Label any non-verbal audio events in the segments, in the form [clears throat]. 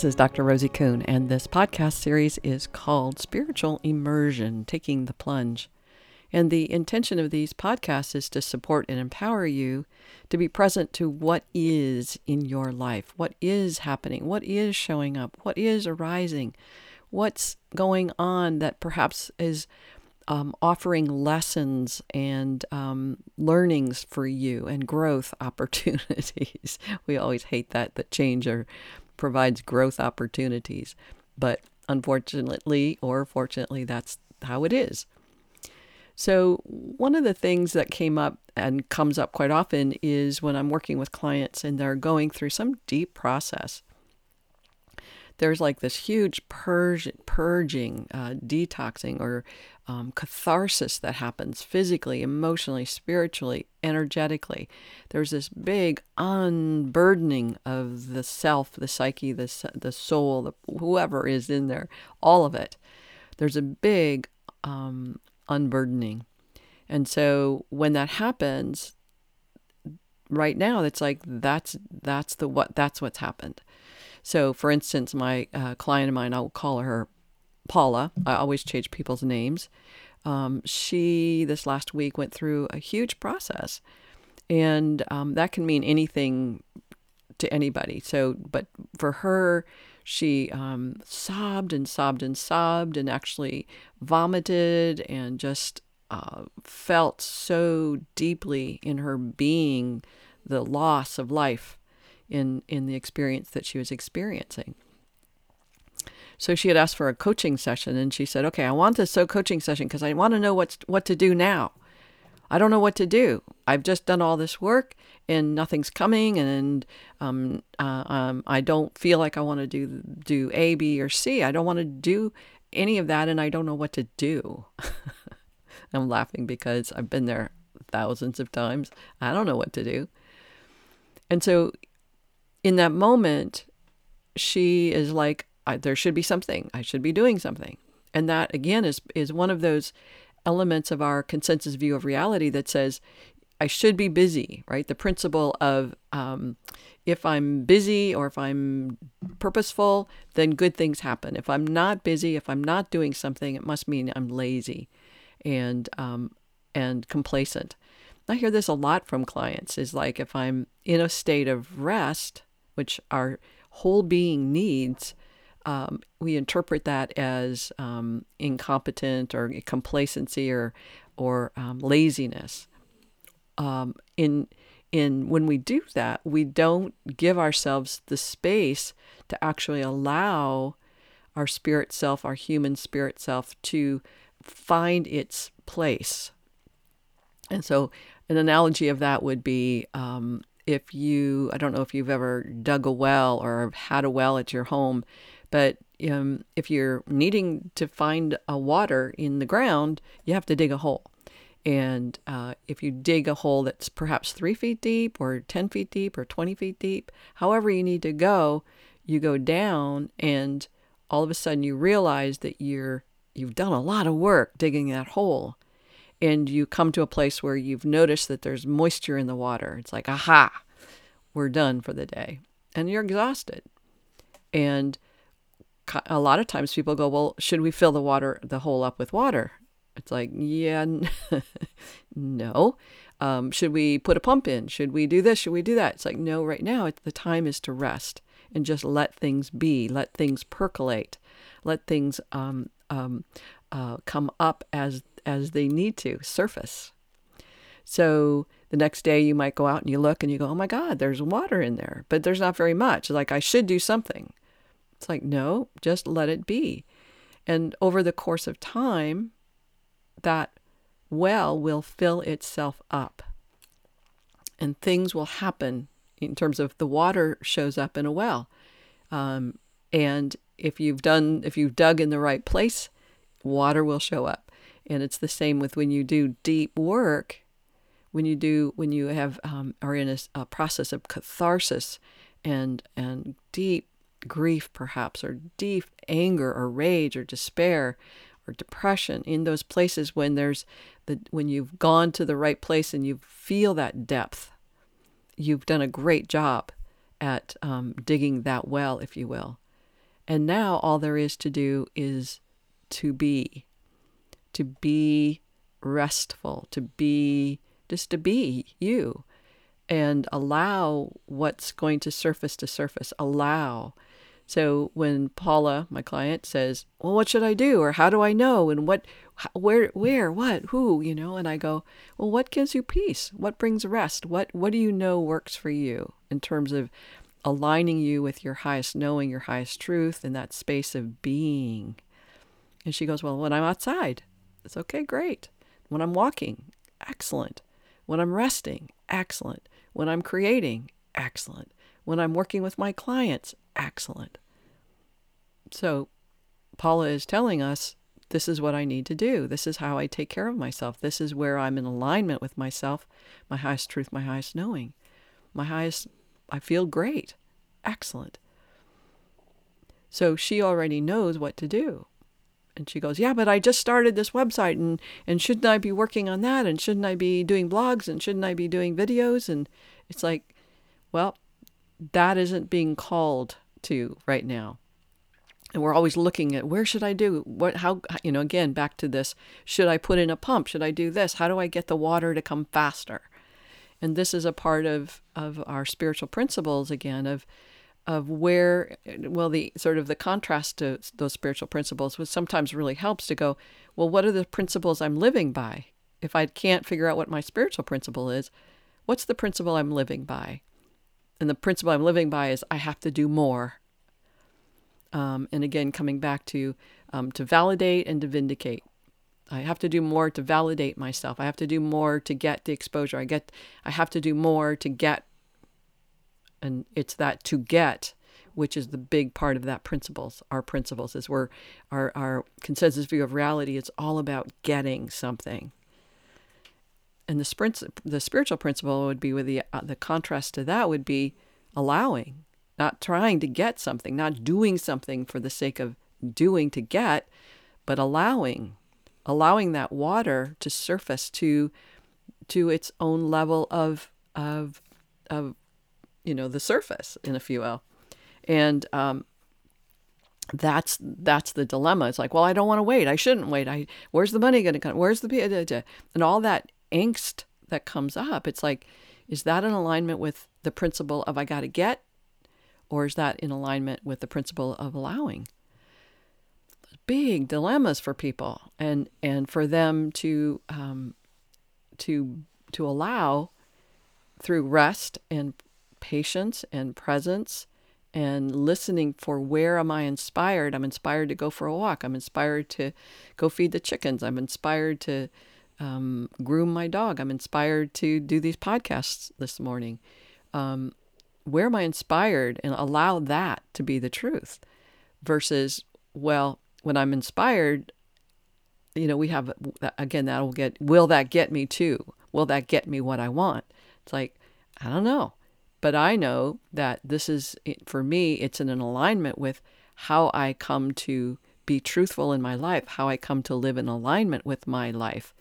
This is Dr. Rosie Kuhn, and this podcast series is called Spiritual Immersion Taking the Plunge. And the intention of these podcasts is to support and empower you to be present to what is in your life, what is happening, what is showing up, what is arising, what's going on that perhaps is um, offering lessons and um, learnings for you and growth [laughs] opportunities. we always hate that, that change or provides growth opportunities. But unfortunately, or fortunately, that's how it is. So, one of the things that came up and comes up quite often is when I'm working with clients and they're going through some deep process there's like this huge purge, purging, uh, detoxing, or um, catharsis that happens physically, emotionally, spiritually, energetically. There's this big unburdening of the self, the psyche, the, the soul, the, whoever is in there, all of it. There's a big um, unburdening. And so when that happens, right now it's like that's that's the what that's what's happened so, for instance, my uh, client of mine, I'll call her Paula. I always change people's names. Um, she, this last week, went through a huge process. And um, that can mean anything to anybody. So, but for her, she um, sobbed and sobbed and sobbed and actually vomited and just uh, felt so deeply in her being the loss of life in in the experience that she was experiencing. So she had asked for a coaching session and she said, "Okay, I want this so coaching session because I want to know what's what to do now. I don't know what to do. I've just done all this work and nothing's coming and um, uh, um, I don't feel like I want to do do A, B, or C. I don't want to do any of that and I don't know what to do." [laughs] I'm laughing because I've been there thousands of times. I don't know what to do. And so in that moment, she is like, there should be something. I should be doing something. And that, again, is, is one of those elements of our consensus view of reality that says, I should be busy, right? The principle of um, if I'm busy or if I'm purposeful, then good things happen. If I'm not busy, if I'm not doing something, it must mean I'm lazy and um, and complacent. I hear this a lot from clients is like if I'm in a state of rest, which our whole being needs, um, we interpret that as um, incompetent or complacency or or um, laziness. Um, in in when we do that, we don't give ourselves the space to actually allow our spirit self, our human spirit self, to find its place. And so, an analogy of that would be um, if you, I don't know if you've ever dug a well or had a well at your home, but um, if you're needing to find a water in the ground, you have to dig a hole. And uh, if you dig a hole that's perhaps three feet deep or 10 feet deep or 20 feet deep, however you need to go, you go down and all of a sudden you realize that you're you've done a lot of work digging that hole and you come to a place where you've noticed that there's moisture in the water. It's like, aha, we're done for the day. And you're exhausted. And a lot of times people go, well, should we fill the water, the hole up with water? It's like, yeah, [laughs] no. Um, should we put a pump in? Should we do this? Should we do that? It's like, no, right now the time is to rest and just let things be, let things percolate, let things um, um, uh, come up as as they need to surface. So the next day you might go out and you look and you go, oh my God, there's water in there, but there's not very much. Like I should do something. It's like, no, just let it be. And over the course of time, that well will fill itself up. And things will happen in terms of the water shows up in a well. Um, and if you've done, if you've dug in the right place, water will show up. And it's the same with when you do deep work, when you do, when you have, um, are in a, a process of catharsis and, and deep grief, perhaps, or deep anger or rage or despair or depression in those places when there's the, when you've gone to the right place and you feel that depth, you've done a great job at um, digging that well, if you will. And now all there is to do is to be, to be restful, to be, just to be you and allow what's going to surface to surface. Allow. So when Paula, my client, says, "Well, what should I do, or how do I know, and what, where, where, what, who," you know, and I go, "Well, what gives you peace? What brings rest? What, what do you know works for you in terms of aligning you with your highest knowing, your highest truth, in that space of being?" And she goes, "Well, when I'm outside, it's okay, great. When I'm walking, excellent. When I'm resting, excellent. When I'm creating, excellent. When I'm working with my clients, excellent. So, Paula is telling us this is what I need to do. This is how I take care of myself. This is where I'm in alignment with myself, my highest truth, my highest knowing. My highest, I feel great. Excellent. So she already knows what to do. And she goes, Yeah, but I just started this website and, and shouldn't I be working on that? And shouldn't I be doing blogs? And shouldn't I be doing videos? And it's like, well, that isn't being called to right now. And we're always looking at where should I do what how you know again back to this should I put in a pump should I do this how do I get the water to come faster and this is a part of of our spiritual principles again of of where well the sort of the contrast to those spiritual principles which sometimes really helps to go well what are the principles i'm living by? If i can't figure out what my spiritual principle is what's the principle i'm living by? And the principle i'm living by is i have to do more. Um, and again coming back to um, to validate and to vindicate. I have to do more to validate myself. I have to do more to get the exposure. I get i have to do more to get and it's that to get which is the big part of that principles our principles is where our, our consensus view of reality is all about getting something. And the sprint, the spiritual principle would be with the uh, the contrast to that would be allowing not trying to get something not doing something for the sake of doing to get but allowing allowing that water to surface to to its own level of of of you know the surface in a few L, and um, that's that's the dilemma. It's like, well, I don't want to wait. I shouldn't wait. I where's the money going to come? Where's the and all that angst that comes up? It's like, is that in alignment with the principle of I got to get, or is that in alignment with the principle of allowing? Big dilemmas for people, and and for them to um, to to allow through rest and patience and presence and listening for where am I inspired? I'm inspired to go for a walk. I'm inspired to go feed the chickens. I'm inspired to um, groom my dog. I'm inspired to do these podcasts this morning. Um, where am I inspired? And allow that to be the truth versus, well, when I'm inspired, you know, we have, again, that will get, will that get me to? Will that get me what I want? It's like, I don't know. But I know that this is, for me, it's in an alignment with how I come to be truthful in my life, how I come to live in alignment with my life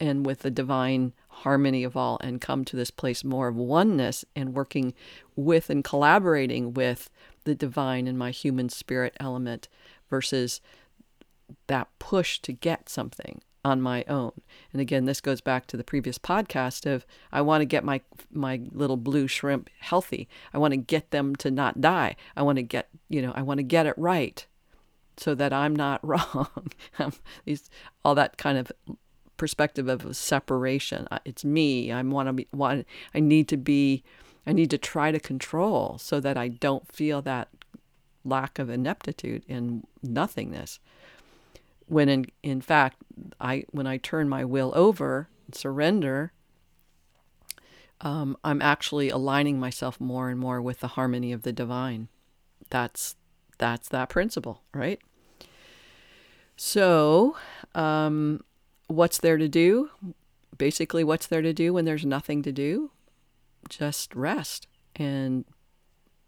and with the divine harmony of all, and come to this place more of oneness and working with and collaborating with the divine in my human spirit element versus that push to get something on my own. And again, this goes back to the previous podcast of I want to get my my little blue shrimp healthy. I want to get them to not die. I want to get, you know, I want to get it right so that I'm not [laughs] wrong. Um, these all that kind of perspective of separation. It's me. I want to be want I need to be I need to try to control so that I don't feel that lack of ineptitude and nothingness when in, in fact I when I turn my will over and surrender, um, I'm actually aligning myself more and more with the harmony of the divine. That's that's that principle, right? So, um, what's there to do? Basically, what's there to do when there's nothing to do? Just rest and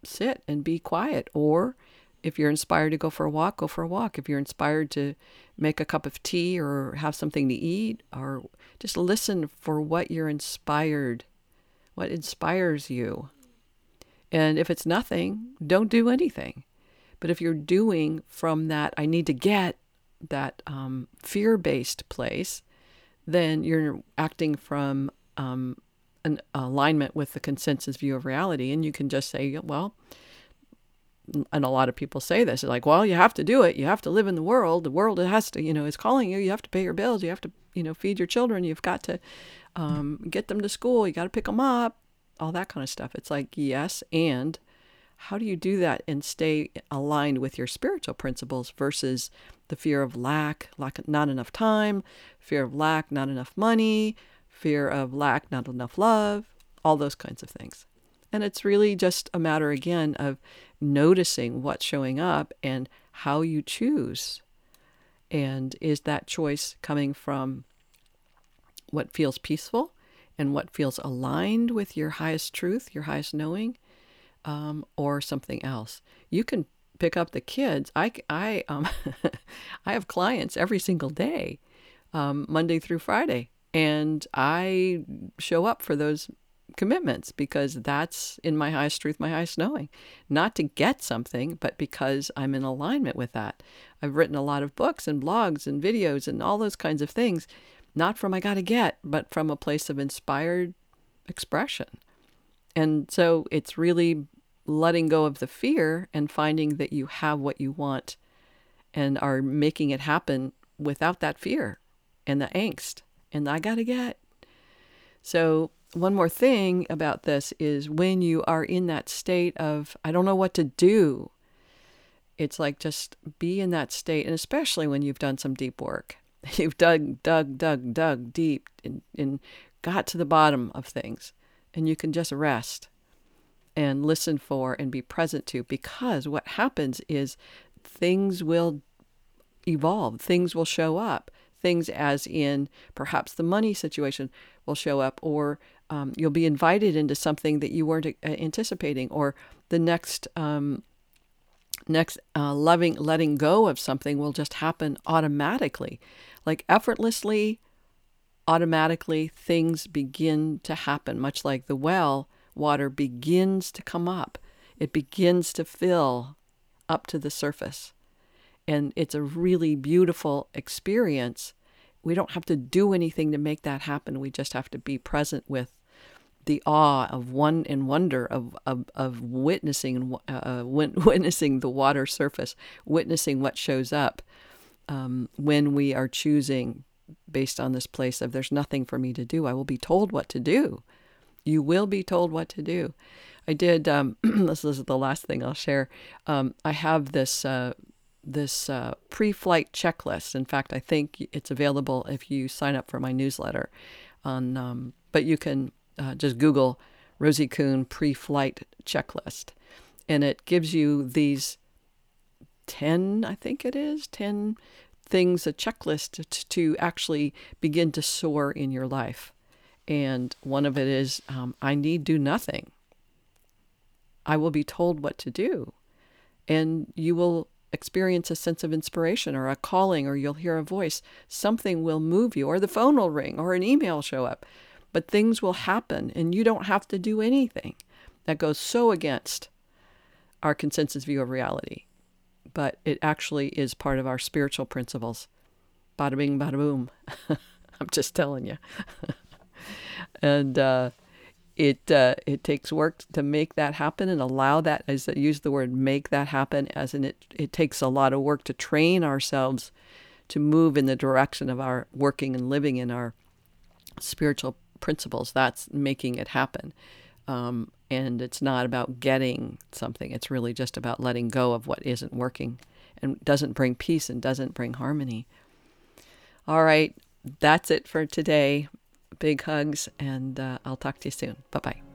sit and be quiet, or if you're inspired to go for a walk, go for a walk. If you're inspired to make a cup of tea or have something to eat, or just listen for what you're inspired, what inspires you. And if it's nothing, don't do anything. But if you're doing from that, I need to get that um, fear based place, then you're acting from um, an alignment with the consensus view of reality. And you can just say, well, and a lot of people say this, like, well, you have to do it. You have to live in the world. The world has to, you know, is calling you. You have to pay your bills. You have to, you know, feed your children. You've got to um, get them to school. You got to pick them up. All that kind of stuff. It's like yes, and how do you do that and stay aligned with your spiritual principles versus the fear of lack, lack not enough time, fear of lack, not enough money, fear of lack, not enough love, all those kinds of things. And it's really just a matter again of noticing what's showing up and how you choose. And is that choice coming from what feels peaceful and what feels aligned with your highest truth, your highest knowing, um, or something else? You can pick up the kids. I, I, um, [laughs] I have clients every single day, um, Monday through Friday, and I show up for those commitments because that's in my highest truth, my highest knowing. Not to get something, but because I'm in alignment with that. I've written a lot of books and blogs and videos and all those kinds of things, not from I gotta get, but from a place of inspired expression. And so it's really letting go of the fear and finding that you have what you want and are making it happen without that fear and the angst and I gotta get. So one more thing about this is when you are in that state of, I don't know what to do, it's like just be in that state. And especially when you've done some deep work, [laughs] you've dug, dug, dug, dug deep and, and got to the bottom of things. And you can just rest and listen for and be present to because what happens is things will evolve, things will show up. Things as in perhaps the money situation will show up, or um, you'll be invited into something that you weren't uh, anticipating, or the next um, next uh, loving letting go of something will just happen automatically, like effortlessly, automatically. Things begin to happen, much like the well water begins to come up. It begins to fill up to the surface. And it's a really beautiful experience. We don't have to do anything to make that happen. We just have to be present with the awe of one and wonder of of, of witnessing uh, uh [laughs] witnessing the water surface, witnessing what shows up um, when we are choosing based on this place of there's nothing for me to do. I will be told what to do. You will be told what to do. I did. Um, [clears throat] this is the last thing I'll share. Um, I have this uh, this uh, pre-flight checklist. In fact, I think it's available if you sign up for my newsletter. On, um, but you can uh, just Google Rosie Kuhn pre-flight checklist, and it gives you these ten, I think it is ten things, a checklist to, to actually begin to soar in your life. And one of it is, um, I need do nothing. I will be told what to do, and you will experience a sense of inspiration or a calling, or you'll hear a voice. Something will move you, or the phone will ring, or an email show up but things will happen and you don't have to do anything. That goes so against our consensus view of reality. But it actually is part of our spiritual principles. Bada bing, bada boom. [laughs] I'm just telling you. [laughs] and uh, it uh, it takes work to make that happen and allow that. As I use the word "make that happen," as in it it takes a lot of work to train ourselves to move in the direction of our working and living in our spiritual principles. That's making it happen. Um, and it's not about getting something, it's really just about letting go of what isn't working and doesn't bring peace and doesn't bring harmony. All right, that's it for today. Big hugs, and uh, I'll talk to you soon. Bye bye.